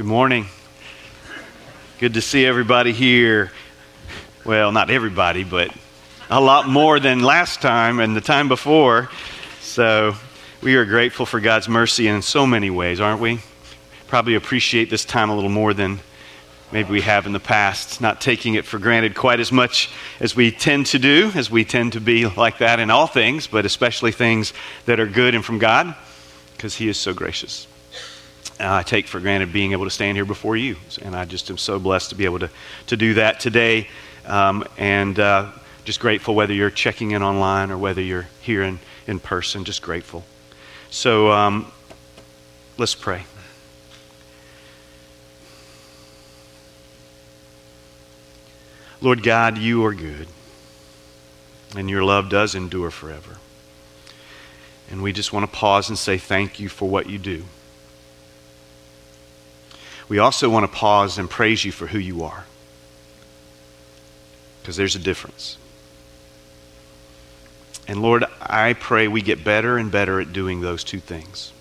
Good morning. Good to see everybody here. Well, not everybody, but a lot more than last time and the time before. So we are grateful for God's mercy in so many ways, aren't we? Probably appreciate this time a little more than maybe we have in the past, not taking it for granted quite as much as we tend to do, as we tend to be like that in all things, but especially things that are good and from God, because He is so gracious. I take for granted being able to stand here before you. And I just am so blessed to be able to, to do that today. Um, and uh, just grateful whether you're checking in online or whether you're here in, in person, just grateful. So um, let's pray. Lord God, you are good, and your love does endure forever. And we just want to pause and say thank you for what you do we also want to pause and praise you for who you are. Because there's a difference. And Lord, I pray we get better and better at doing those two things.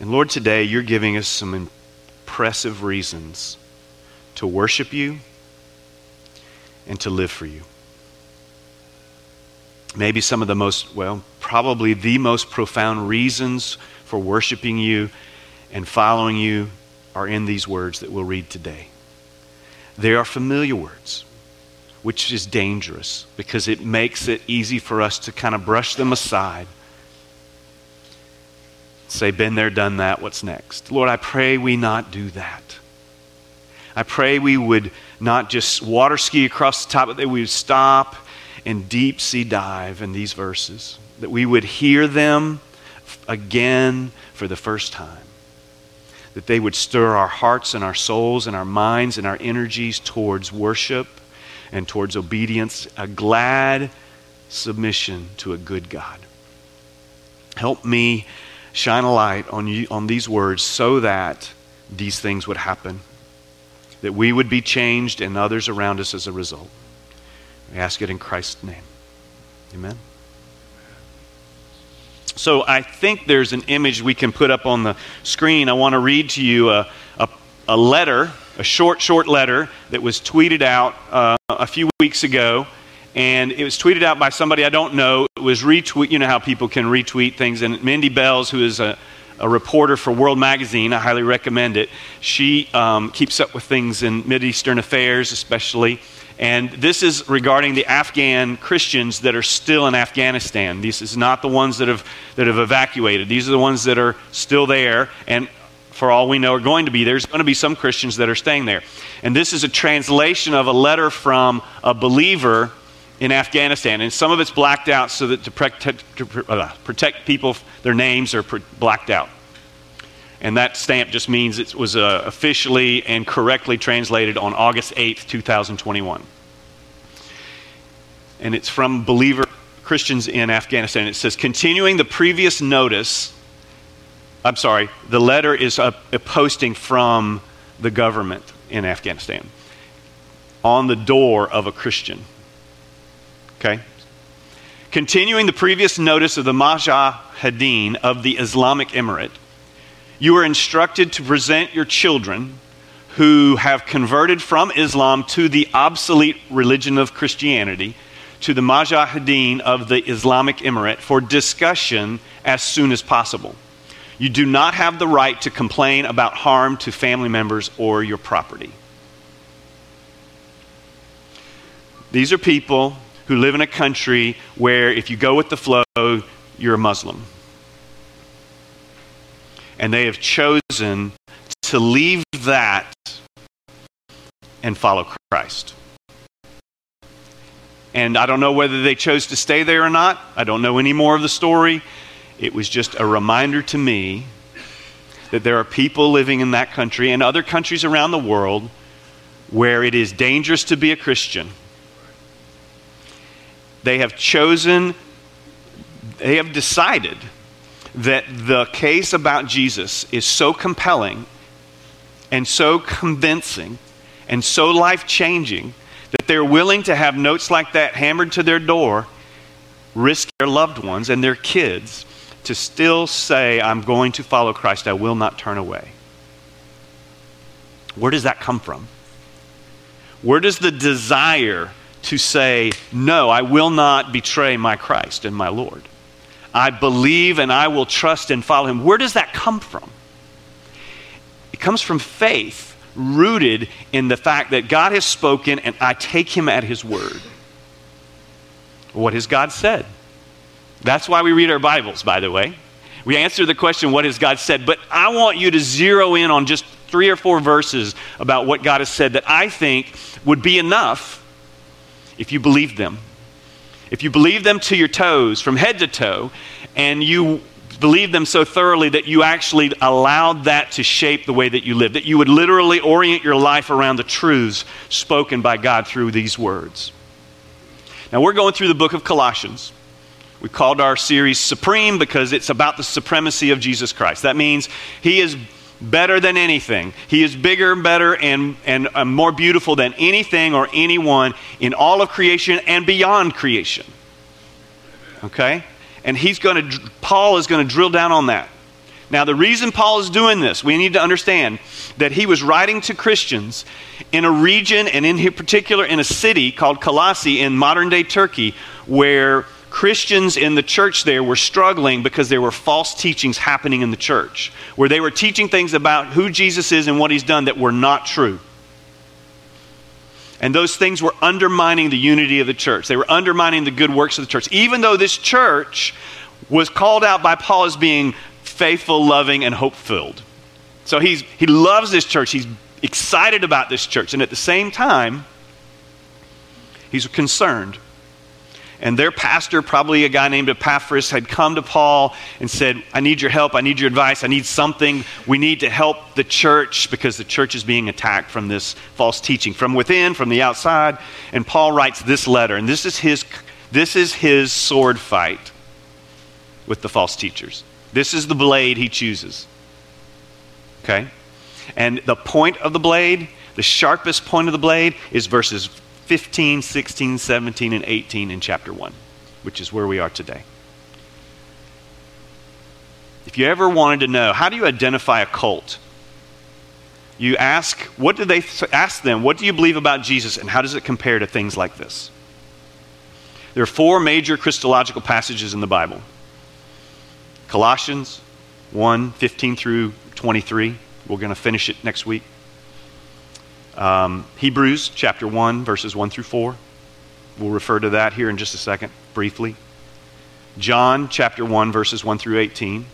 And Lord, today you're giving us some impressive reasons to worship you and to live for you. Maybe some of the most, well, probably the most profound reasons for worshiping you and following you are in these words that we'll read today. They are familiar words, which is dangerous because it makes it easy for us to kind of brush them aside. Say, been there, done that, what's next? Lord, I pray we not do that. I pray we would not just water ski across the top, but that we would stop and deep sea dive in these verses, that we would hear them again for the first time that they would stir our hearts and our souls and our minds and our energies towards worship and towards obedience, a glad submission to a good God. Help me shine a light on, you, on these words so that these things would happen, that we would be changed and others around us as a result. We ask it in Christ's name. Amen. So I think there's an image we can put up on the screen. I want to read to you a, a, a letter, a short, short letter that was tweeted out uh, a few weeks ago. And it was tweeted out by somebody I don't know. It was retweet. You know how people can retweet things. And Mindy Belz, who is a, a reporter for World Magazine, I highly recommend it. She um, keeps up with things in Mideastern affairs, especially. And this is regarding the Afghan Christians that are still in Afghanistan. This is not the ones that have, that have evacuated. These are the ones that are still there. And for all we know, are going to be. There's going to be some Christians that are staying there. And this is a translation of a letter from a believer in Afghanistan. And some of it's blacked out so that to protect, to uh, protect people, their names are blacked out. And that stamp just means it was uh, officially and correctly translated on August 8th, 2021. And it's from believer Christians in Afghanistan. It says, continuing the previous notice, I'm sorry, the letter is a, a posting from the government in Afghanistan on the door of a Christian. Okay? Continuing the previous notice of the Mujahideen of the Islamic Emirate, you are instructed to present your children who have converted from Islam to the obsolete religion of Christianity to the Mujahideen of the Islamic Emirate for discussion as soon as possible. You do not have the right to complain about harm to family members or your property. These are people who live in a country where if you go with the flow, you're a Muslim and they have chosen to leave that and follow Christ. And I don't know whether they chose to stay there or not. I don't know any more of the story. It was just a reminder to me that there are people living in that country and other countries around the world where it is dangerous to be a Christian. They have chosen, they have decided that the case about Jesus is so compelling and so convincing and so life changing that they're willing to have notes like that hammered to their door, risk their loved ones and their kids to still say, I'm going to follow Christ, I will not turn away. Where does that come from? Where does the desire to say, No, I will not betray my Christ and my Lord? I believe and I will trust and follow him. Where does that come from? It comes from faith rooted in the fact that God has spoken and I take him at his word. What has God said? That's why we read our Bibles, by the way. We answer the question, What has God said? But I want you to zero in on just three or four verses about what God has said that I think would be enough if you believed them. If you believe them to your toes, from head to toe, and you believe them so thoroughly that you actually allowed that to shape the way that you live, that you would literally orient your life around the truths spoken by God through these words. Now, we're going through the book of Colossians. We called our series Supreme because it's about the supremacy of Jesus Christ. That means He is better than anything. He is bigger, better, and, and uh, more beautiful than anything or anyone in all of creation and beyond creation. Okay? And he's going to, Paul is going to drill down on that. Now, the reason Paul is doing this, we need to understand that he was writing to Christians in a region, and in particular in a city called Colossae in modern day Turkey, where Christians in the church there were struggling because there were false teachings happening in the church, where they were teaching things about who Jesus is and what he's done that were not true. And those things were undermining the unity of the church. They were undermining the good works of the church. Even though this church was called out by Paul as being faithful, loving, and hope filled. So he's, he loves this church. He's excited about this church. And at the same time, he's concerned and their pastor, probably a guy named Epaphras, had come to Paul and said, I need your help. I need your advice. I need something. We need to help the church because the church is being attacked from this false teaching from within, from the outside. And Paul writes this letter, and this is his, this is his sword fight with the false teachers. This is the blade he chooses. Okay? And the point of the blade, the sharpest point of the blade, is verses 15, 16, 17, and 18 in chapter 1, which is where we are today. If you ever wanted to know, how do you identify a cult? You ask, what do they ask them? What do you believe about Jesus, and how does it compare to things like this? There are four major Christological passages in the Bible Colossians 1 15 through 23. We're going to finish it next week. Um, Hebrews chapter 1, verses 1 through 4. We'll refer to that here in just a second, briefly. John chapter 1, verses 1 through 18.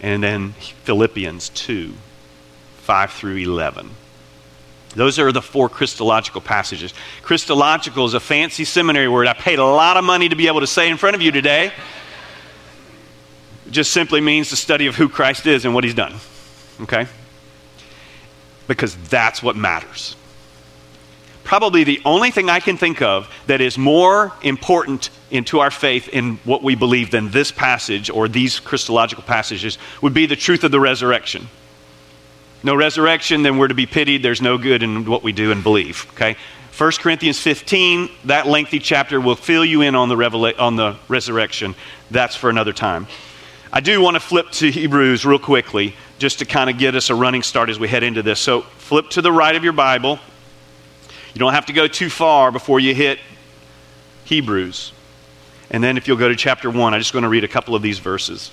And then Philippians 2, 5 through 11. Those are the four Christological passages. Christological is a fancy seminary word I paid a lot of money to be able to say in front of you today. It just simply means the study of who Christ is and what he's done. Okay? Because that's what matters. Probably the only thing I can think of that is more important into our faith in what we believe than this passage or these Christological passages would be the truth of the resurrection. No resurrection, then we're to be pitied. There's no good in what we do and believe. Okay? 1 Corinthians 15, that lengthy chapter will fill you in on the, revela- on the resurrection. That's for another time. I do want to flip to Hebrews real quickly just to kind of get us a running start as we head into this. So flip to the right of your Bible. You don't have to go too far before you hit Hebrews. And then if you'll go to chapter 1, I'm just going to read a couple of these verses.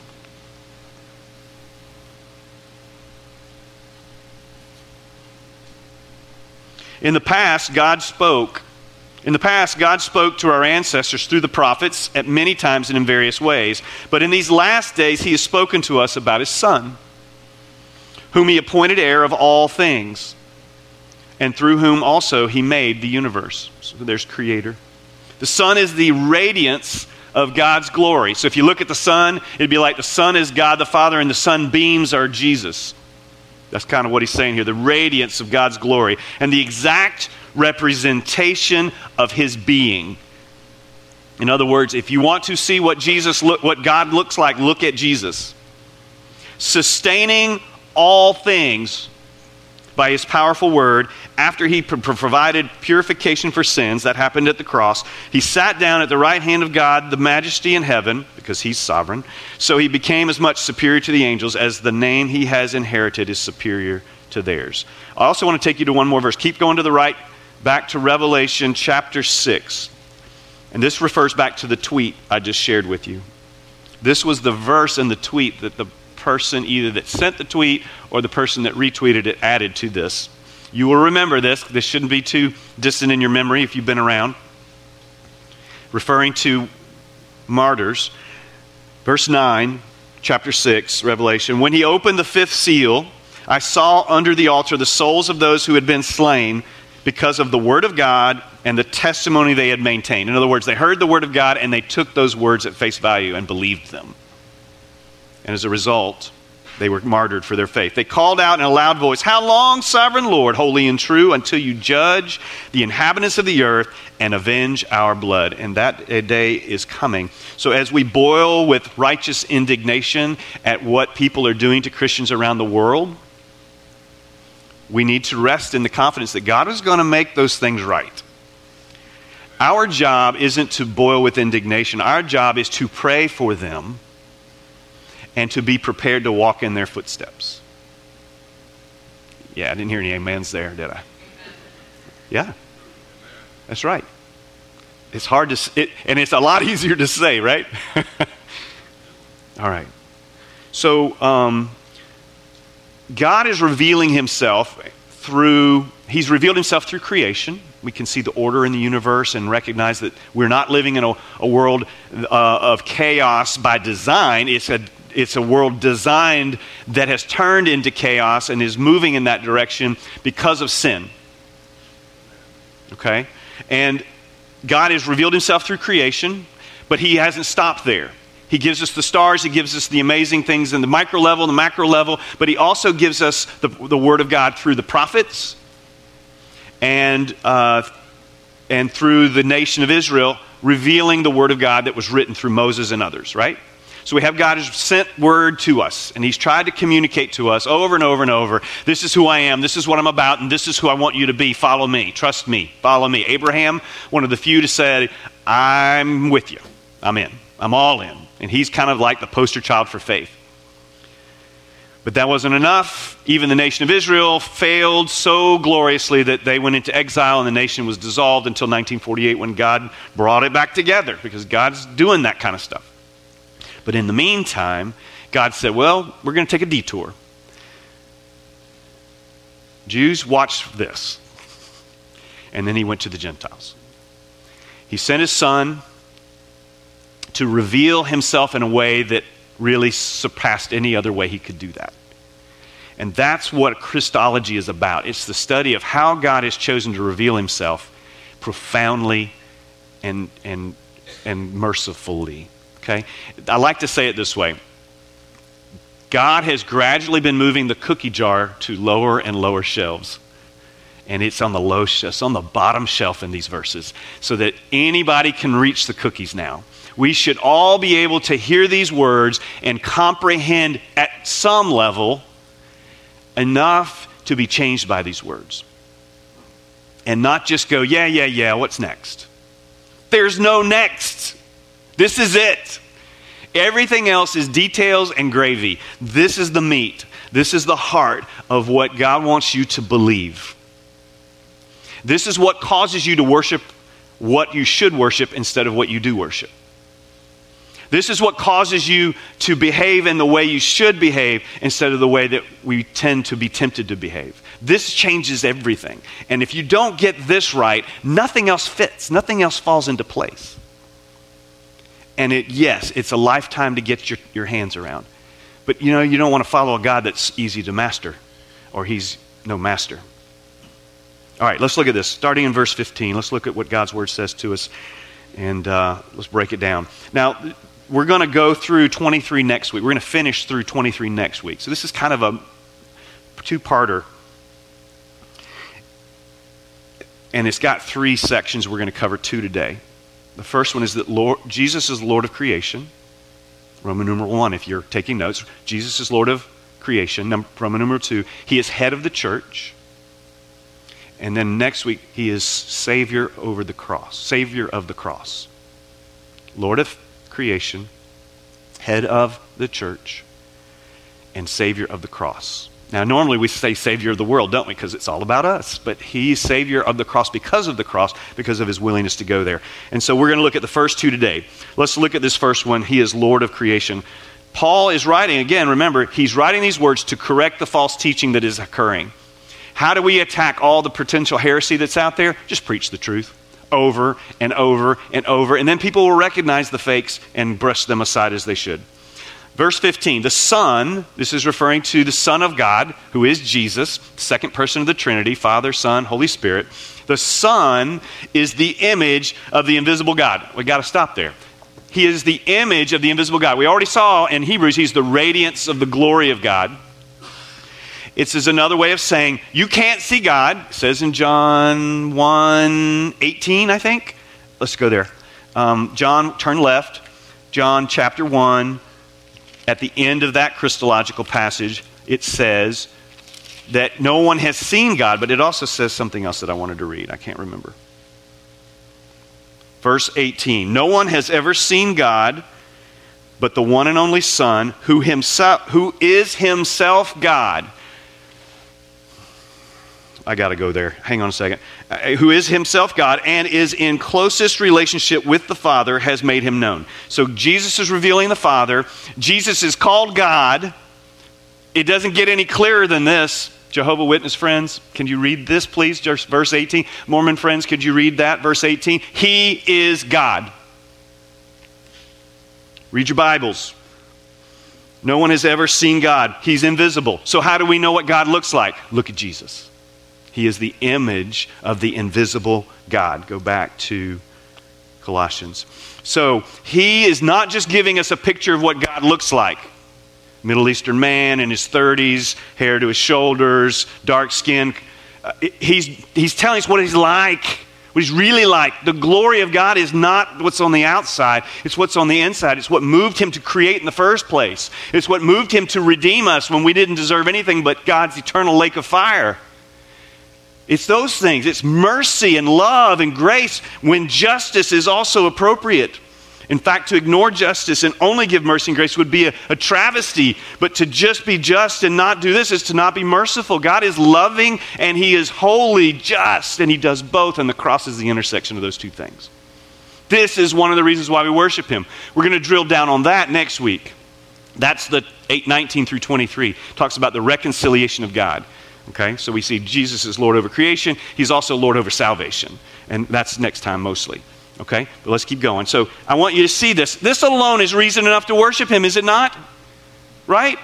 In the past, God spoke. In the past, God spoke to our ancestors through the prophets at many times and in various ways. But in these last days, He has spoken to us about His Son whom he appointed heir of all things, and through whom also he made the universe. So there's creator. The Son is the radiance of God's glory. So if you look at the sun, it'd be like the sun is God the Father and the sunbeams are Jesus. That's kind of what he's saying here the radiance of God's glory and the exact representation of his being. In other words, if you want to see what Jesus look, what God looks like, look at Jesus. Sustaining all things by his powerful word after he provided purification for sins. That happened at the cross. He sat down at the right hand of God, the majesty in heaven, because he's sovereign. So he became as much superior to the angels as the name he has inherited is superior to theirs. I also want to take you to one more verse. Keep going to the right, back to Revelation chapter 6. And this refers back to the tweet I just shared with you. This was the verse in the tweet that the person either that sent the tweet or the person that retweeted it added to this. You will remember this. This shouldn't be too distant in your memory if you've been around. Referring to martyrs. Verse 9, chapter 6, Revelation. When he opened the fifth seal, I saw under the altar the souls of those who had been slain because of the word of God and the testimony they had maintained. In other words, they heard the word of God and they took those words at face value and believed them. And as a result, they were martyred for their faith. They called out in a loud voice, How long, sovereign Lord, holy and true, until you judge the inhabitants of the earth and avenge our blood? And that day is coming. So, as we boil with righteous indignation at what people are doing to Christians around the world, we need to rest in the confidence that God is going to make those things right. Our job isn't to boil with indignation, our job is to pray for them and to be prepared to walk in their footsteps. Yeah, I didn't hear any amens there, did I? Yeah, that's right. It's hard to, it, and it's a lot easier to say, right? All right. So, um, God is revealing himself through, he's revealed himself through creation. We can see the order in the universe and recognize that we're not living in a, a world uh, of chaos by design. It's a it's a world designed that has turned into chaos and is moving in that direction because of sin. Okay? And God has revealed himself through creation, but he hasn't stopped there. He gives us the stars, he gives us the amazing things in the micro level, the macro level, but he also gives us the, the Word of God through the prophets and, uh, and through the nation of Israel, revealing the Word of God that was written through Moses and others, right? So we have God has sent word to us, and He's tried to communicate to us over and over and over. This is who I am. This is what I'm about, and this is who I want you to be. Follow me. Trust me. Follow me. Abraham, one of the few to say, "I'm with you. I'm in. I'm all in." And he's kind of like the poster child for faith. But that wasn't enough. Even the nation of Israel failed so gloriously that they went into exile and the nation was dissolved until 1948 when God brought it back together because God's doing that kind of stuff. But in the meantime, God said, Well, we're going to take a detour. Jews, watch this. And then he went to the Gentiles. He sent his son to reveal himself in a way that really surpassed any other way he could do that. And that's what Christology is about. It's the study of how God has chosen to reveal himself profoundly and, and, and mercifully Okay? I like to say it this way God has gradually been moving the cookie jar to lower and lower shelves. And it's on the low shelf, it's on the bottom shelf in these verses, so that anybody can reach the cookies now. We should all be able to hear these words and comprehend at some level enough to be changed by these words. And not just go, yeah, yeah, yeah, what's next? There's no next. This is it. Everything else is details and gravy. This is the meat. This is the heart of what God wants you to believe. This is what causes you to worship what you should worship instead of what you do worship. This is what causes you to behave in the way you should behave instead of the way that we tend to be tempted to behave. This changes everything. And if you don't get this right, nothing else fits, nothing else falls into place. And it, yes, it's a lifetime to get your, your hands around. But you know, you don't want to follow a God that's easy to master, or he's no master. All right, let's look at this. Starting in verse 15, let's look at what God's word says to us, and uh, let's break it down. Now, we're going to go through 23 next week. We're going to finish through 23 next week. So this is kind of a two parter. And it's got three sections. We're going to cover two today. The first one is that Lord, Jesus is Lord of creation. Roman numeral one, if you're taking notes. Jesus is Lord of creation. Roman numeral two, he is head of the church. And then next week, he is Savior over the cross, Savior of the cross, Lord of creation, head of the church, and Savior of the cross. Now, normally we say Savior of the world, don't we? Because it's all about us. But He's Savior of the cross because of the cross, because of His willingness to go there. And so we're going to look at the first two today. Let's look at this first one. He is Lord of creation. Paul is writing, again, remember, he's writing these words to correct the false teaching that is occurring. How do we attack all the potential heresy that's out there? Just preach the truth over and over and over. And then people will recognize the fakes and brush them aside as they should. Verse 15, the Son, this is referring to the Son of God, who is Jesus, second person of the Trinity, Father, Son, Holy Spirit. The Son is the image of the invisible God. We got to stop there. He is the image of the invisible God. We already saw in Hebrews, he's the radiance of the glory of God. It's is another way of saying you can't see God. It says in John 1 18, I think. Let's go there. Um, John, turn left. John chapter 1, at the end of that Christological passage, it says that no one has seen God, but it also says something else that I wanted to read. I can't remember. Verse 18 No one has ever seen God but the one and only Son, who, himself, who is himself God. I got to go there. Hang on a second. Uh, who is himself God and is in closest relationship with the Father has made him known. So Jesus is revealing the Father. Jesus is called God. It doesn't get any clearer than this. Jehovah Witness friends, can you read this, please? Just verse 18. Mormon friends, could you read that? Verse 18. He is God. Read your Bibles. No one has ever seen God. He's invisible. So, how do we know what God looks like? Look at Jesus. He is the image of the invisible God. Go back to Colossians. So, he is not just giving us a picture of what God looks like. Middle Eastern man in his 30s, hair to his shoulders, dark skin. Uh, he's, he's telling us what he's like, what he's really like. The glory of God is not what's on the outside, it's what's on the inside. It's what moved him to create in the first place, it's what moved him to redeem us when we didn't deserve anything but God's eternal lake of fire. It's those things. It's mercy and love and grace when justice is also appropriate. In fact, to ignore justice and only give mercy and grace would be a, a, travesty. But to just be just and not do this is to not be merciful. God is loving and He is wholly just, and He does both, and the cross is the intersection of those two things. This is one of the reasons why we worship Him. We're going to drill down on that next week. That's the 8, 19 through 23. Talks about the reconciliation of God. Okay, so we see Jesus is Lord over creation. He's also Lord over salvation. And that's next time mostly. Okay, but let's keep going. So I want you to see this. This alone is reason enough to worship Him, is it not? Right?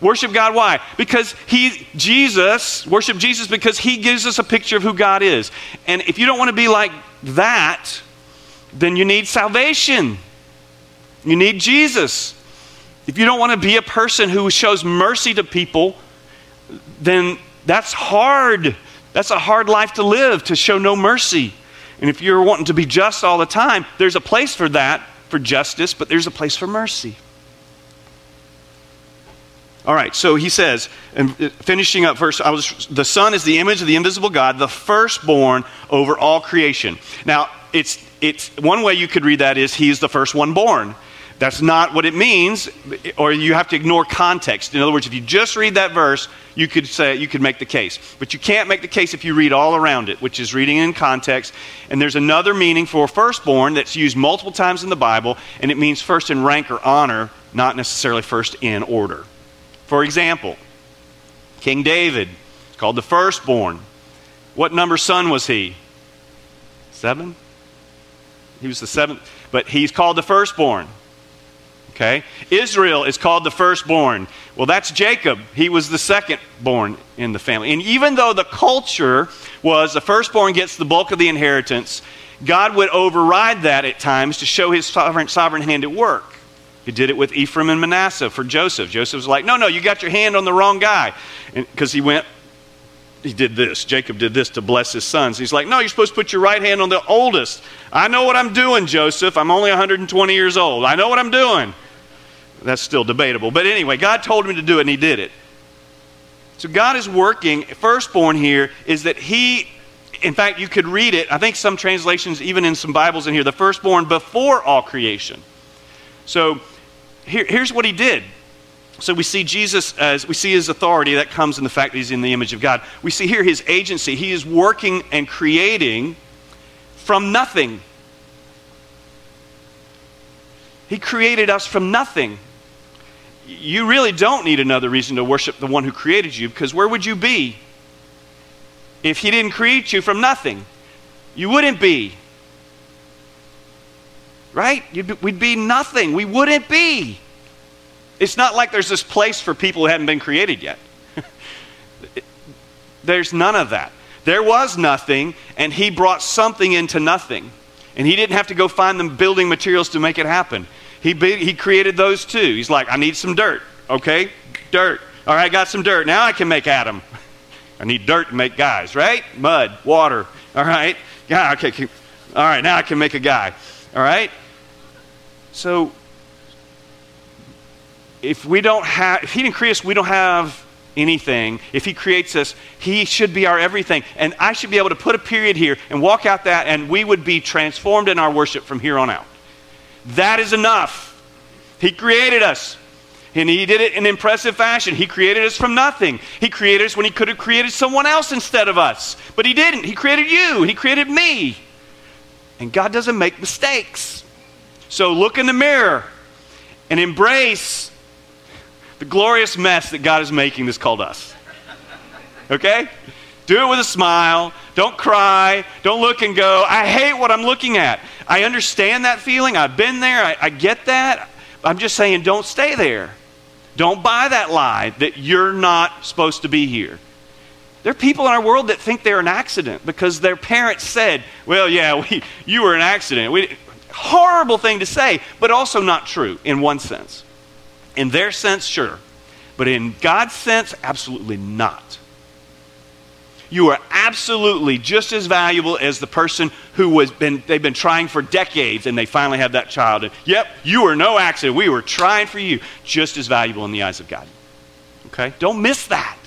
Worship God, why? Because He, Jesus, worship Jesus because He gives us a picture of who God is. And if you don't want to be like that, then you need salvation. You need Jesus. If you don't want to be a person who shows mercy to people, then that's hard. That's a hard life to live, to show no mercy. And if you're wanting to be just all the time, there's a place for that, for justice, but there's a place for mercy. All right, so he says, and uh, finishing up verse, I was the Son is the image of the invisible God, the firstborn over all creation. Now, it's it's one way you could read that is he's the first one born. That's not what it means, or you have to ignore context. In other words, if you just read that verse, you could say you could make the case. But you can't make the case if you read all around it, which is reading in context. And there's another meaning for firstborn that's used multiple times in the Bible, and it means first in rank or honor, not necessarily first in order. For example, King David, called the firstborn. What number son was he? Seven? He was the seventh, but he's called the firstborn. Okay? Israel is called the firstborn. Well, that's Jacob. He was the second born in the family. And even though the culture was the firstborn gets the bulk of the inheritance, God would override that at times to show his sovereign, sovereign hand at work. He did it with Ephraim and Manasseh for Joseph. Joseph was like, no, no, you got your hand on the wrong guy. Because he went, he did this. Jacob did this to bless his sons. He's like, no, you're supposed to put your right hand on the oldest. I know what I'm doing, Joseph. I'm only 120 years old. I know what I'm doing. That's still debatable. But anyway, God told him to do it, and he did it. So God is working. Firstborn here is that he in fact, you could read it. I think some translations, even in some Bibles in here, the firstborn before all creation. So here, here's what he did. So we see Jesus as we see his authority that comes in the fact that he's in the image of God. We see here his agency. He is working and creating from nothing. He created us from nothing. You really don't need another reason to worship the one who created you because where would you be if he didn't create you from nothing? You wouldn't be. Right? You'd, we'd be nothing. We wouldn't be. It's not like there's this place for people who hadn't been created yet. there's none of that. There was nothing, and he brought something into nothing. And he didn't have to go find the building materials to make it happen. He, he created those too. He's like, I need some dirt. Okay, dirt. All right, I got some dirt. Now I can make Adam. I need dirt to make guys, right? Mud, water. All right. Yeah, okay. All right, now I can make a guy. All right? So if we don't have, if He didn't create us, we don't have anything. If He creates us, He should be our everything. And I should be able to put a period here and walk out that, and we would be transformed in our worship from here on out. That is enough. He created us. And he did it in impressive fashion. He created us from nothing. He created us when he could have created someone else instead of us. But he didn't. He created you. He created me. And God doesn't make mistakes. So look in the mirror and embrace the glorious mess that God is making that's called us. Okay? Do it with a smile. Don't cry. Don't look and go, I hate what I'm looking at. I understand that feeling. I've been there. I, I get that. I'm just saying, don't stay there. Don't buy that lie that you're not supposed to be here. There are people in our world that think they're an accident because their parents said, Well, yeah, we, you were an accident. We, horrible thing to say, but also not true in one sense. In their sense, sure. But in God's sense, absolutely not. You are absolutely just as valuable as the person who was been they've been trying for decades and they finally have that child. And yep, you are no accident. We were trying for you. Just as valuable in the eyes of God. Okay? Don't miss that.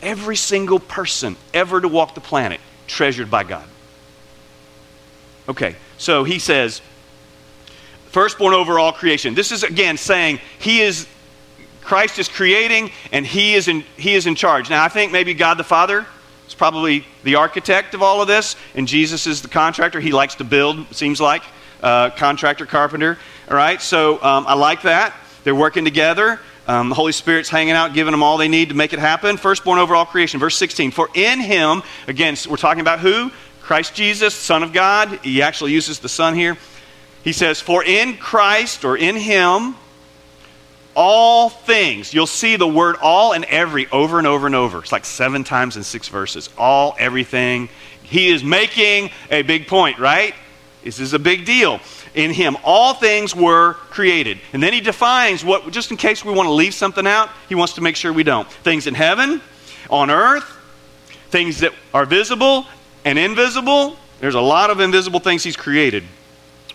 Every single person ever to walk the planet treasured by God. Okay, so he says, firstborn over all creation. This is again saying he is Christ is creating and he is in he is in charge. Now I think maybe God the Father is probably the architect of all of this, and Jesus is the contractor. He likes to build, seems like, uh, contractor, carpenter. All right, so um, I like that. They're working together. Um, the Holy Spirit's hanging out, giving them all they need to make it happen. Firstborn over all creation. Verse 16. For in him, again, we're talking about who? Christ Jesus, Son of God. He actually uses the Son here. He says, For in Christ or in Him, all things. You'll see the word all and every over and over and over. It's like seven times in six verses. All, everything. He is making a big point, right? This is a big deal. In him, all things were created. And then he defines what, just in case we want to leave something out, he wants to make sure we don't. Things in heaven, on earth, things that are visible, and invisible. There's a lot of invisible things he's created.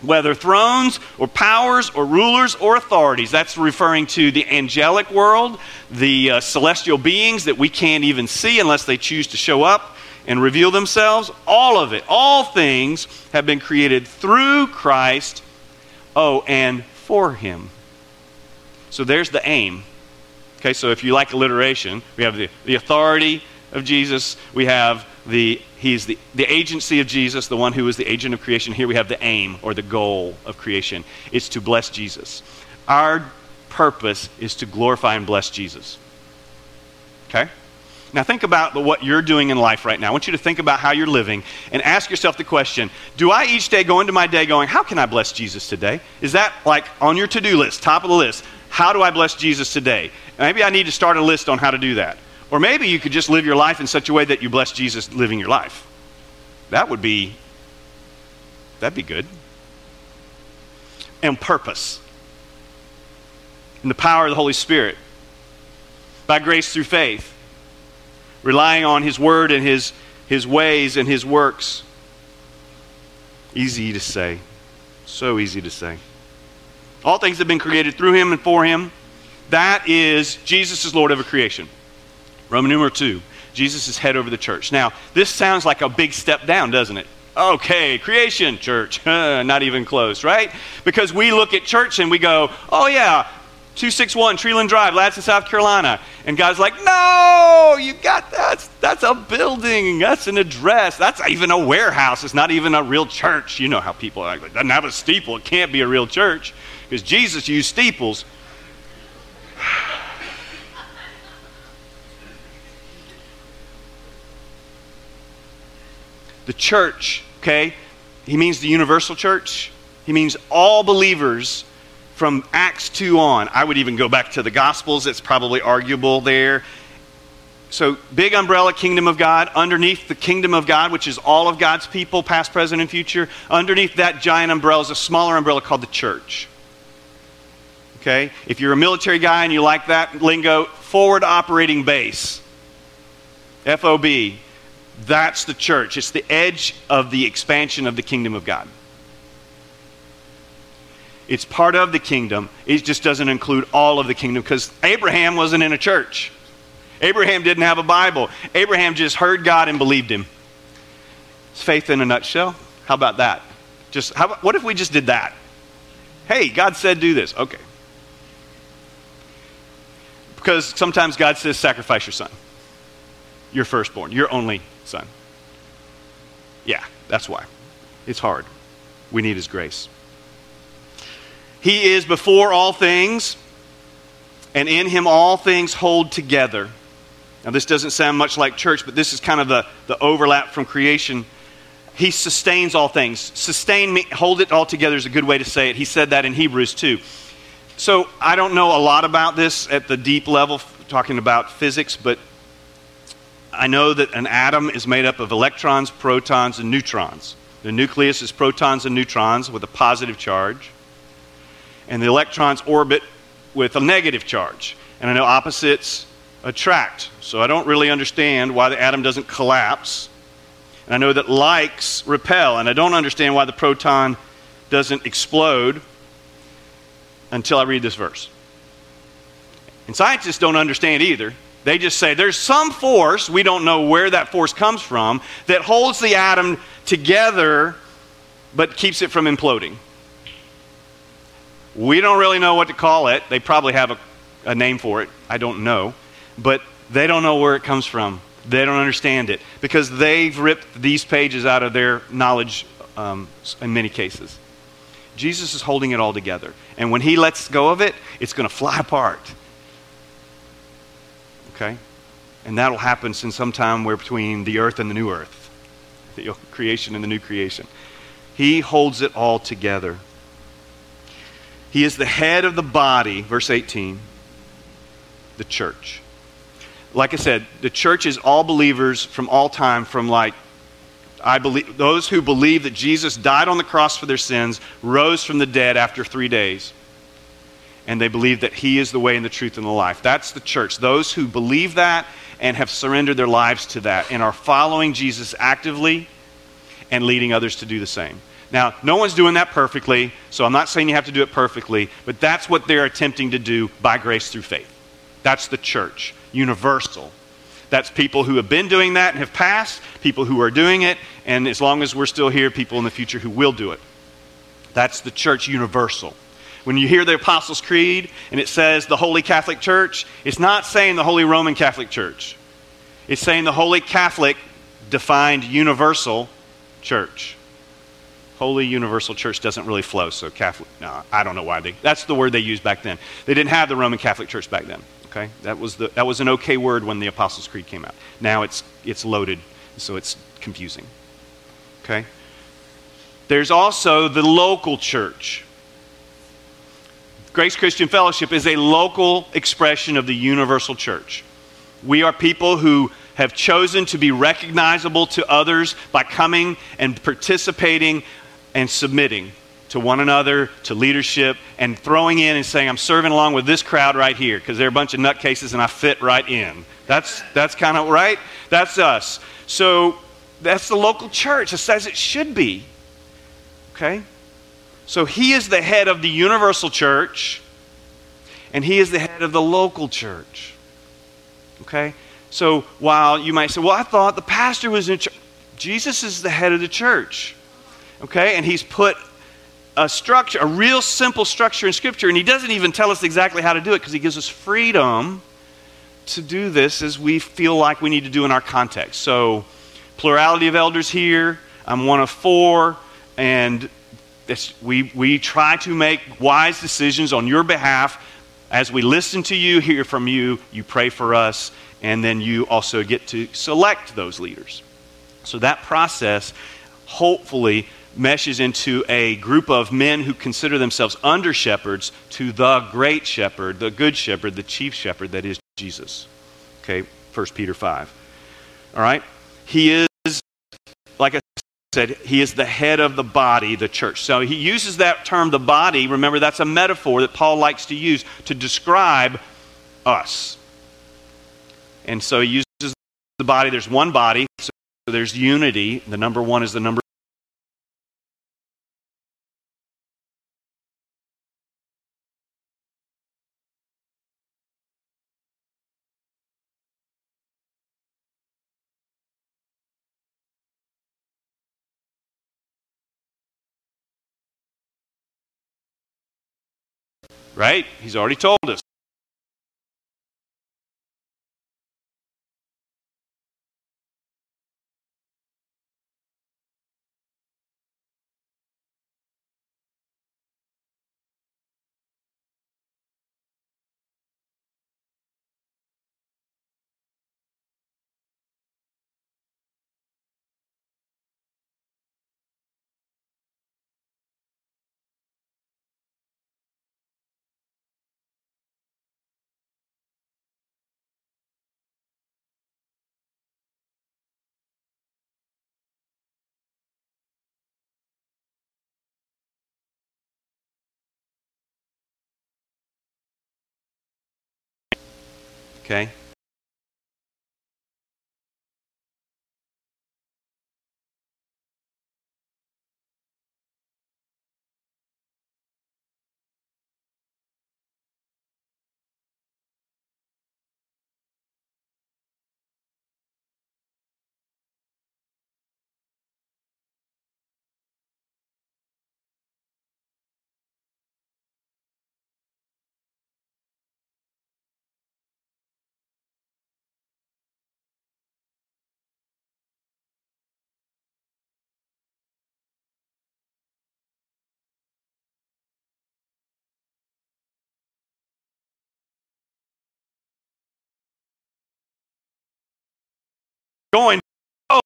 Whether thrones or powers or rulers or authorities. That's referring to the angelic world, the uh, celestial beings that we can't even see unless they choose to show up and reveal themselves. All of it, all things have been created through Christ, oh, and for him. So there's the aim. Okay, so if you like alliteration, we have the, the authority of Jesus, we have the he's the, the agency of jesus the one who is the agent of creation. Here we have the aim or the goal of creation. It's to bless jesus. Our purpose is to glorify and bless jesus. Okay? Now think about what you're doing in life right now. I want you to think about how you're living and ask yourself the question do i each day go into my day going how can i bless jesus today? Is that like on your to-do list top of the list? How do i bless jesus today? Maybe i need to start a list on how to do that or maybe you could just live your life in such a way that you bless Jesus living your life. That would be that'd be good. And purpose. In the power of the Holy Spirit. By grace through faith. Relying on his word and his his ways and his works. Easy to say. So easy to say. All things have been created through him and for him. That is Jesus is Lord over creation. Roman numeral 2. Jesus is head over the church. Now, this sounds like a big step down, doesn't it? Okay, creation, church. Not even close, right? Because we look at church and we go, oh, yeah, 261 Treeland Drive, Ladson, South Carolina. And God's like, no, you got that. That's a building. That's an address. That's even a warehouse. It's not even a real church. You know how people act. It doesn't have a steeple. It can't be a real church because Jesus used steeples. The church, okay? He means the universal church. He means all believers from Acts 2 on. I would even go back to the Gospels. It's probably arguable there. So, big umbrella, kingdom of God. Underneath the kingdom of God, which is all of God's people, past, present, and future, underneath that giant umbrella is a smaller umbrella called the church. Okay? If you're a military guy and you like that lingo, forward operating base. FOB. That's the church. It's the edge of the expansion of the kingdom of God. It's part of the kingdom. It just doesn't include all of the kingdom because Abraham wasn't in a church. Abraham didn't have a Bible. Abraham just heard God and believed him. It's faith in a nutshell. How about that? Just how, what if we just did that? Hey, God said do this. Okay. Because sometimes God says sacrifice your son. Your firstborn, your only son. Yeah, that's why. It's hard. We need his grace. He is before all things, and in him all things hold together. Now, this doesn't sound much like church, but this is kind of the, the overlap from creation. He sustains all things. Sustain me, hold it all together is a good way to say it. He said that in Hebrews too. So, I don't know a lot about this at the deep level, talking about physics, but I know that an atom is made up of electrons, protons, and neutrons. The nucleus is protons and neutrons with a positive charge, and the electrons orbit with a negative charge. And I know opposites attract, so I don't really understand why the atom doesn't collapse. And I know that likes repel, and I don't understand why the proton doesn't explode until I read this verse. And scientists don't understand either. They just say there's some force, we don't know where that force comes from, that holds the atom together but keeps it from imploding. We don't really know what to call it. They probably have a, a name for it. I don't know. But they don't know where it comes from. They don't understand it because they've ripped these pages out of their knowledge um, in many cases. Jesus is holding it all together. And when he lets go of it, it's going to fly apart okay? And that'll happen in some time where between the earth and the new earth, the creation and the new creation. He holds it all together. He is the head of the body, verse 18, the church. Like I said, the church is all believers from all time, from like I believe those who believe that Jesus died on the cross for their sins, rose from the dead after three days and they believe that He is the way and the truth and the life. That's the church. Those who believe that and have surrendered their lives to that and are following Jesus actively and leading others to do the same. Now, no one's doing that perfectly, so I'm not saying you have to do it perfectly, but that's what they're attempting to do by grace through faith. That's the church, universal. That's people who have been doing that and have passed, people who are doing it, and as long as we're still here, people in the future who will do it. That's the church universal. When you hear the Apostles' Creed and it says the Holy Catholic Church, it's not saying the Holy Roman Catholic Church. It's saying the Holy Catholic defined universal church. Holy Universal Church doesn't really flow, so Catholic, no, I don't know why they, that's the word they used back then. They didn't have the Roman Catholic Church back then, okay? That was, the, that was an okay word when the Apostles' Creed came out. Now it's, it's loaded, so it's confusing, okay? There's also the local church. Grace Christian Fellowship is a local expression of the universal church. We are people who have chosen to be recognizable to others by coming and participating and submitting to one another, to leadership, and throwing in and saying, I'm serving along with this crowd right here because they're a bunch of nutcases and I fit right in. That's, that's kind of right. That's us. So that's the local church. It says it should be. Okay? So he is the head of the universal church, and he is the head of the local church. Okay? So while you might say, well, I thought the pastor was in charge, Jesus is the head of the church. Okay? And he's put a structure, a real simple structure in Scripture, and he doesn't even tell us exactly how to do it because he gives us freedom to do this as we feel like we need to do in our context. So, plurality of elders here. I'm one of four, and we, we try to make wise decisions on your behalf. As we listen to you, hear from you, you pray for us, and then you also get to select those leaders. So that process hopefully meshes into a group of men who consider themselves under shepherds to the great shepherd, the good shepherd, the chief shepherd that is Jesus. Okay, 1 Peter 5. All right? He is, said, he is the head of the body, the church. So he uses that term, the body. Remember, that's a metaphor that Paul likes to use to describe us. And so he uses the body. There's one body, so there's unity. The number one is the number Right? He's already told us. Okay? Going, oh,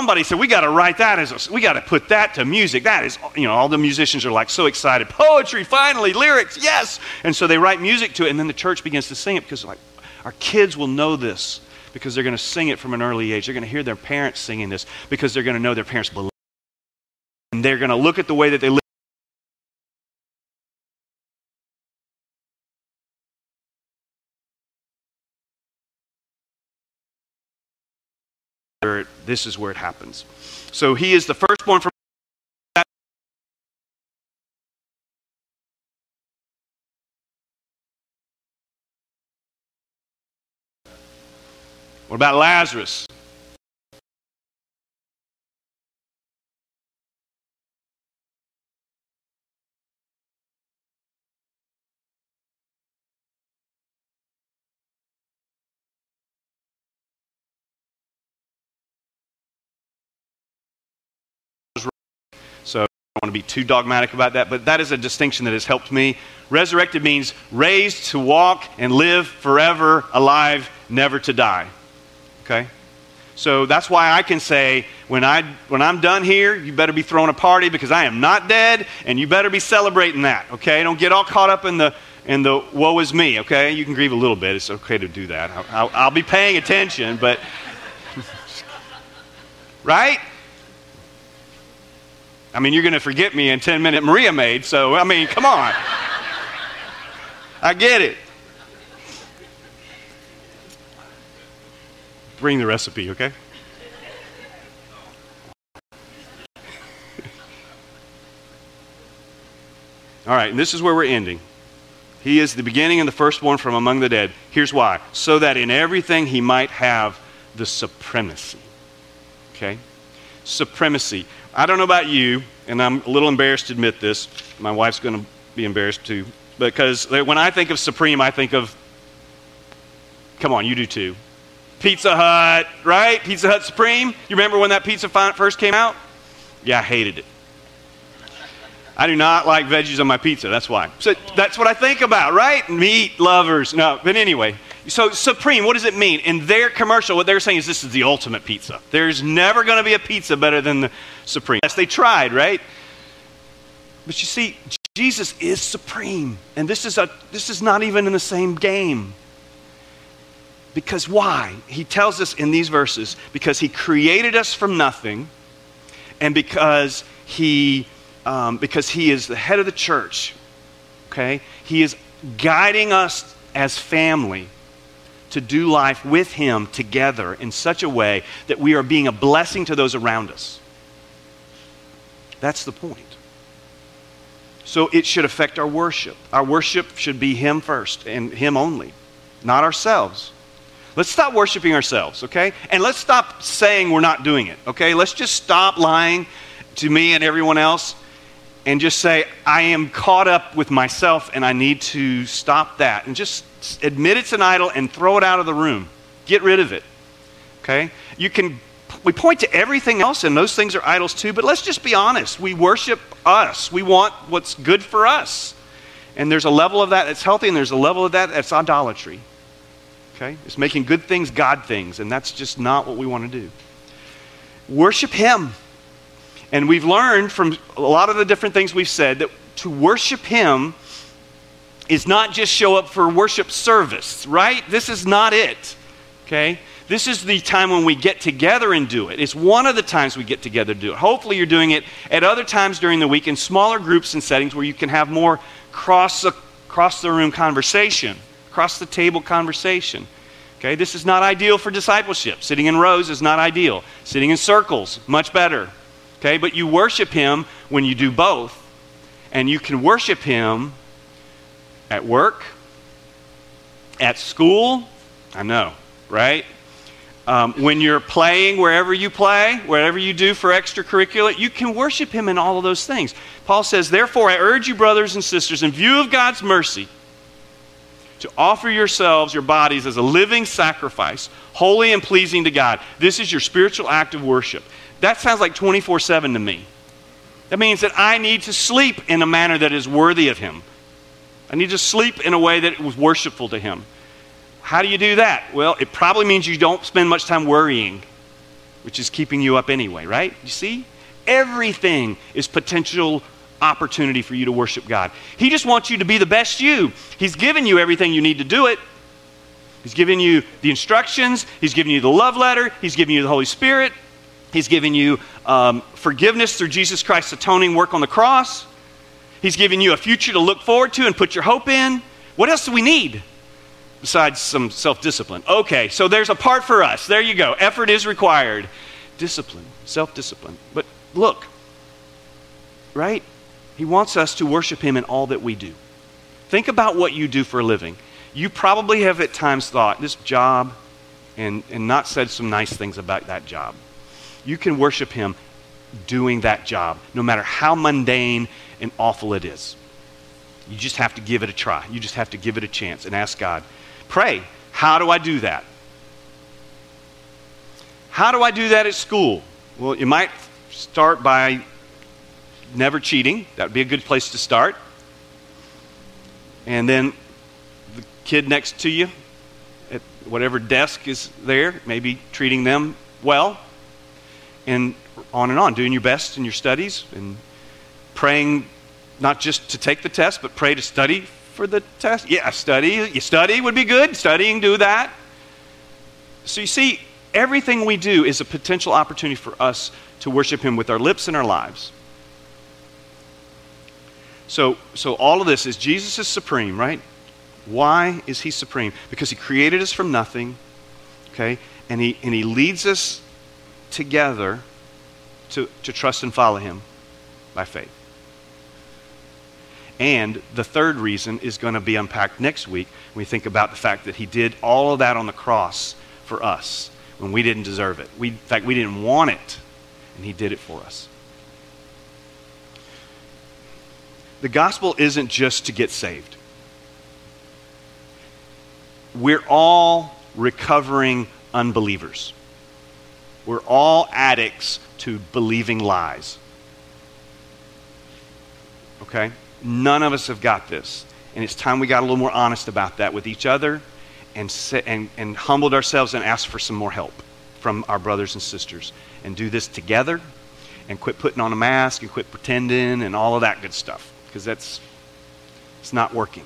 somebody said, we got to write that as a, we got to put that to music. That is, you know, all the musicians are like so excited. Poetry, finally, lyrics, yes. And so they write music to it, and then the church begins to sing it because, like, our kids will know this because they're going to sing it from an early age. They're going to hear their parents singing this because they're going to know their parents believe. And they're going to look at the way that they live this is where it happens. So he is the firstborn from What about Lazarus? Want to be too dogmatic about that, but that is a distinction that has helped me. Resurrected means raised to walk and live forever, alive, never to die. Okay? So that's why I can say, when, I, when I'm done here, you better be throwing a party because I am not dead, and you better be celebrating that. Okay? Don't get all caught up in the, in the woe is me. Okay? You can grieve a little bit. It's okay to do that. I'll, I'll, I'll be paying attention, but. right? I mean, you're going to forget me in 10 minute Maria made, so, I mean, come on. I get it. Bring the recipe, okay? All right, and this is where we're ending. He is the beginning and the firstborn from among the dead. Here's why so that in everything he might have the supremacy. Okay? Supremacy. I don't know about you, and I'm a little embarrassed to admit this. My wife's going to be embarrassed too. Because when I think of supreme, I think of, come on, you do too. Pizza Hut, right? Pizza Hut Supreme. You remember when that pizza first came out? Yeah, I hated it. I do not like veggies on my pizza. That's why. So that's what I think about, right? Meat lovers. No, but anyway. So Supreme, what does it mean? In their commercial, what they're saying is this is the ultimate pizza. There's never going to be a pizza better than the Supreme. Yes, they tried, right? But you see, Jesus is supreme. And this is, a, this is not even in the same game. Because why? He tells us in these verses because he created us from nothing and because he um, because he is the head of the church. Okay? He is guiding us as family to do life with him together in such a way that we are being a blessing to those around us. That's the point. So it should affect our worship. Our worship should be him first and him only, not ourselves. Let's stop worshiping ourselves, okay? And let's stop saying we're not doing it, okay? Let's just stop lying to me and everyone else and just say, I am caught up with myself and I need to stop that. And just admit it's an idol and throw it out of the room. Get rid of it. Okay? You can, we point to everything else and those things are idols too, but let's just be honest. We worship us, we want what's good for us. And there's a level of that that's healthy and there's a level of that that's idolatry. Okay? It's making good things God things, and that's just not what we want to do. Worship Him. And we've learned from a lot of the different things we've said that to worship Him is not just show up for worship service, right? This is not it. Okay? This is the time when we get together and do it. It's one of the times we get together to do it. Hopefully, you're doing it at other times during the week in smaller groups and settings where you can have more cross the, the room conversation, cross the table conversation. Okay, this is not ideal for discipleship. Sitting in rows is not ideal. Sitting in circles, much better. Okay, but you worship Him when you do both. And you can worship Him at work, at school. I know, right? Um, when you're playing, wherever you play, whatever you do for extracurricular, you can worship Him in all of those things. Paul says, Therefore, I urge you, brothers and sisters, in view of God's mercy, to offer yourselves, your bodies, as a living sacrifice, holy and pleasing to God. This is your spiritual act of worship. That sounds like 24 7 to me. That means that I need to sleep in a manner that is worthy of Him. I need to sleep in a way that was worshipful to Him. How do you do that? Well, it probably means you don't spend much time worrying, which is keeping you up anyway, right? You see? Everything is potential opportunity for you to worship God. He just wants you to be the best you. He's given you everything you need to do it. He's given you the instructions, He's given you the love letter, He's given you the Holy Spirit, He's given you um, forgiveness through Jesus Christ's atoning work on the cross. He's given you a future to look forward to and put your hope in. What else do we need besides some self discipline? Okay, so there's a part for us. There you go. Effort is required. Discipline, self discipline. But look, right? He wants us to worship Him in all that we do. Think about what you do for a living. You probably have at times thought, this job, and, and not said some nice things about that job. You can worship Him doing that job, no matter how mundane and awful it is. You just have to give it a try. You just have to give it a chance and ask God. Pray, how do I do that? How do I do that at school? Well, you might start by never cheating. That would be a good place to start. And then the kid next to you at whatever desk is there, maybe treating them well. And on and on, doing your best in your studies and praying not just to take the test, but pray to study for the test. Yeah, study. You study would be good. Studying, do that. So you see, everything we do is a potential opportunity for us to worship Him with our lips and our lives. So, so all of this is Jesus is supreme, right? Why is he supreme? Because he created us from nothing, okay? And he, and he leads us together to, to trust and follow him by faith. And the third reason is going to be unpacked next week when we think about the fact that he did all of that on the cross for us when we didn't deserve it. We, in fact, we didn't want it, and he did it for us. The gospel isn't just to get saved. We're all recovering unbelievers. We're all addicts to believing lies. Okay? None of us have got this. And it's time we got a little more honest about that with each other and, and, and humbled ourselves and asked for some more help from our brothers and sisters. And do this together and quit putting on a mask and quit pretending and all of that good stuff because that's it's not working.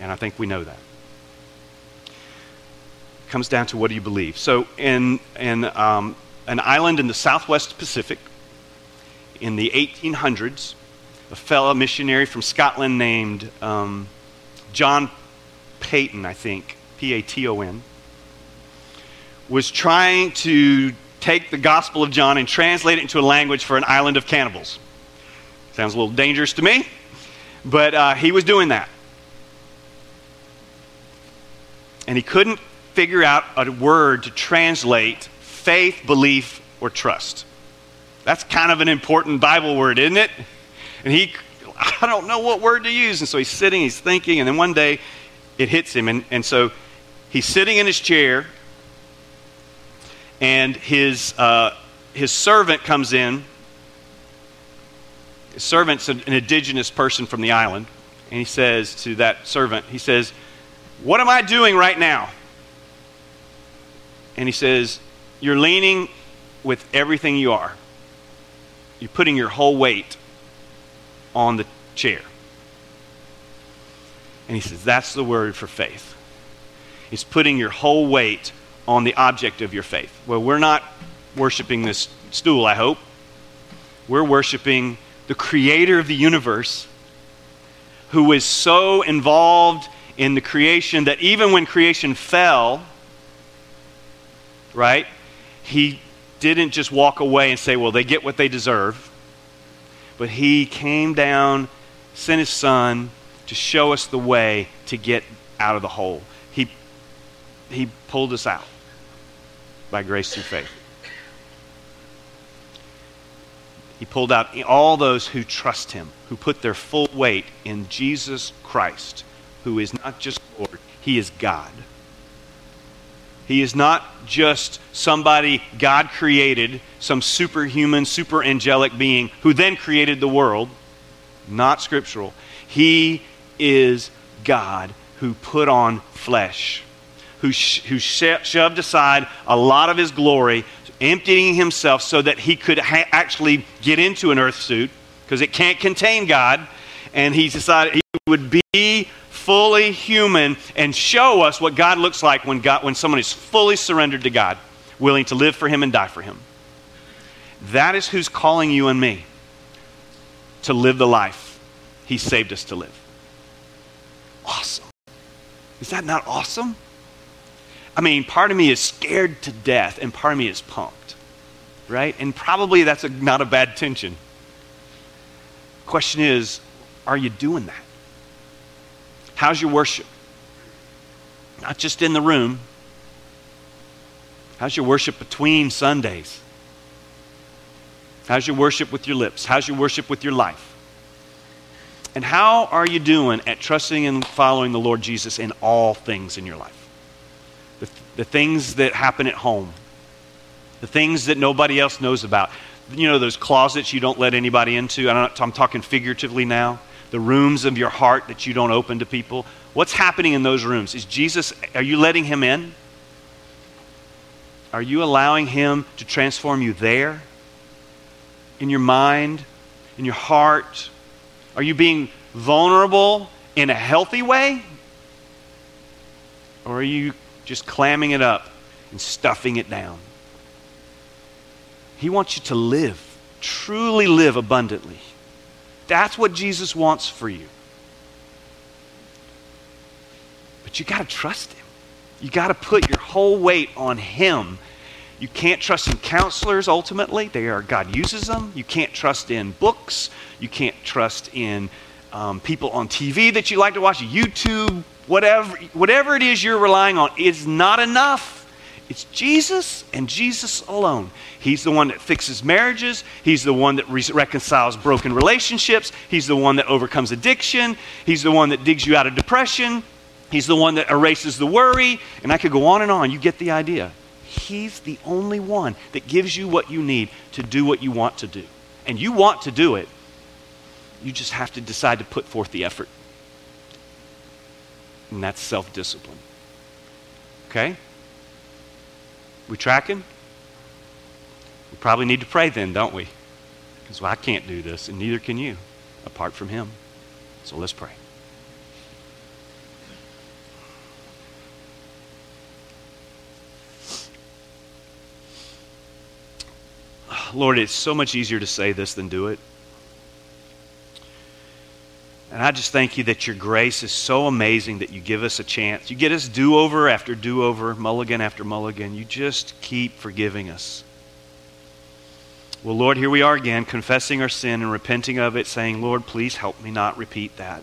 And I think we know that. It comes down to what do you believe. So in, in um, an island in the southwest Pacific in the 1800s, a fellow missionary from Scotland named um, John Paton, I think, P A T O N, was trying to take the Gospel of John and translate it into a language for an island of cannibals. Sounds a little dangerous to me, but uh, he was doing that. And he couldn't figure out a word to translate faith, belief, or trust. That's kind of an important Bible word, isn't it? And he, I don't know what word to use. And so he's sitting, he's thinking, and then one day it hits him. And, and so he's sitting in his chair, and his, uh, his servant comes in. His servant's an indigenous person from the island. And he says to that servant, he says, What am I doing right now? And he says, You're leaning with everything you are. You're putting your whole weight on the chair. And he says, That's the word for faith. It's putting your whole weight on the object of your faith. Well, we're not worshiping this stool, I hope. We're worshiping the creator of the universe who was so involved in the creation that even when creation fell, right, he didn't just walk away and say, well, they get what they deserve but he came down, sent his son to show us the way to get out of the hole. He, he pulled us out by grace through faith. He pulled out all those who trust him, who put their full weight in Jesus Christ, who is not just Lord, he is God. He is not just somebody God created, some superhuman, super angelic being who then created the world. Not scriptural. He is God who put on flesh, who, sh- who sh- shoved aside a lot of his glory, emptying himself so that he could ha- actually get into an earth suit because it can't contain God. And he decided he would be fully human and show us what God looks like when, God, when someone is fully surrendered to God, willing to live for Him and die for Him. That is who's calling you and me to live the life He saved us to live. Awesome. Is that not awesome? I mean, part of me is scared to death, and part of me is pumped, right? And probably that's a, not a bad tension. Question is, are you doing that? How's your worship? Not just in the room. How's your worship between Sundays? How's your worship with your lips? How's your worship with your life? And how are you doing at trusting and following the Lord Jesus in all things in your life? The, the things that happen at home, the things that nobody else knows about. You know, those closets you don't let anybody into. I am talking figuratively now the rooms of your heart that you don't open to people? What's happening in those rooms? Is Jesus, are you letting him in? Are you allowing him to transform you there? In your mind? In your heart? Are you being vulnerable in a healthy way? Or are you just clamming it up and stuffing it down? He wants you to live, truly live abundantly. That's what Jesus wants for you. But you got to trust Him. You got to put your whole weight on Him. You can't trust in counselors ultimately. They are God uses them. You can't trust in books. You can't trust in um, people on TV that you like to watch, YouTube, whatever, whatever it is you're relying on, is not enough. It's Jesus and Jesus alone. He's the one that fixes marriages. He's the one that re- reconciles broken relationships. He's the one that overcomes addiction. He's the one that digs you out of depression. He's the one that erases the worry. And I could go on and on. You get the idea. He's the only one that gives you what you need to do what you want to do. And you want to do it. You just have to decide to put forth the effort. And that's self discipline. Okay? We tracking? We probably need to pray then, don't we? Because well, I can't do this, and neither can you, apart from Him. So let's pray. Lord, it's so much easier to say this than do it. And I just thank you that your grace is so amazing that you give us a chance. You get us do over after do over, mulligan after mulligan. You just keep forgiving us. Well, Lord, here we are again, confessing our sin and repenting of it, saying, Lord, please help me not repeat that.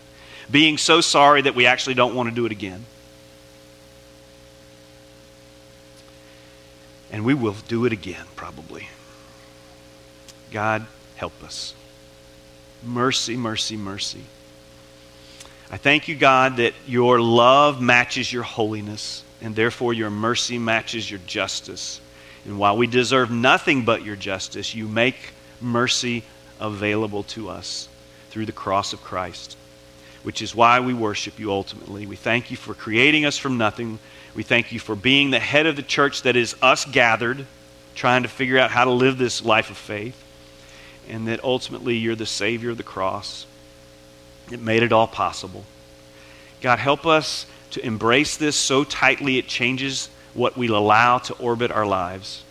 Being so sorry that we actually don't want to do it again. And we will do it again, probably. God, help us. Mercy, mercy, mercy. I thank you, God, that your love matches your holiness, and therefore your mercy matches your justice. And while we deserve nothing but your justice, you make mercy available to us through the cross of Christ, which is why we worship you ultimately. We thank you for creating us from nothing. We thank you for being the head of the church that is us gathered, trying to figure out how to live this life of faith. And that ultimately you're the Savior of the cross. It made it all possible. God, help us to embrace this so tightly it changes what we'll allow to orbit our lives.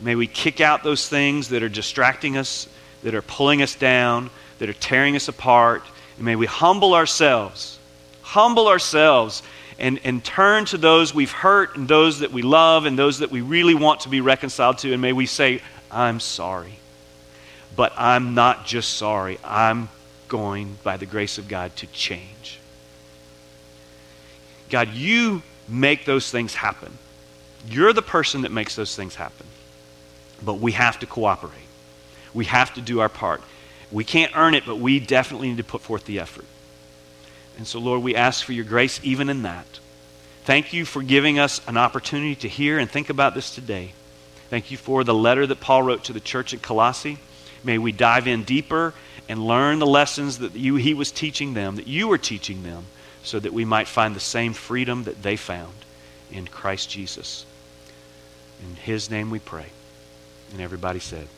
May we kick out those things that are distracting us, that are pulling us down, that are tearing us apart. And may we humble ourselves, humble ourselves, and, and turn to those we've hurt and those that we love and those that we really want to be reconciled to. And may we say, I'm sorry. But I'm not just sorry, I'm going, by the grace of God, to change. God, you make those things happen. You're the person that makes those things happen. But we have to cooperate. We have to do our part. We can't earn it, but we definitely need to put forth the effort. And so, Lord, we ask for your grace even in that. Thank you for giving us an opportunity to hear and think about this today. Thank you for the letter that Paul wrote to the church at Colossae. May we dive in deeper and learn the lessons that you, he was teaching them, that you were teaching them, so that we might find the same freedom that they found in Christ Jesus. In his name we pray. And everybody said,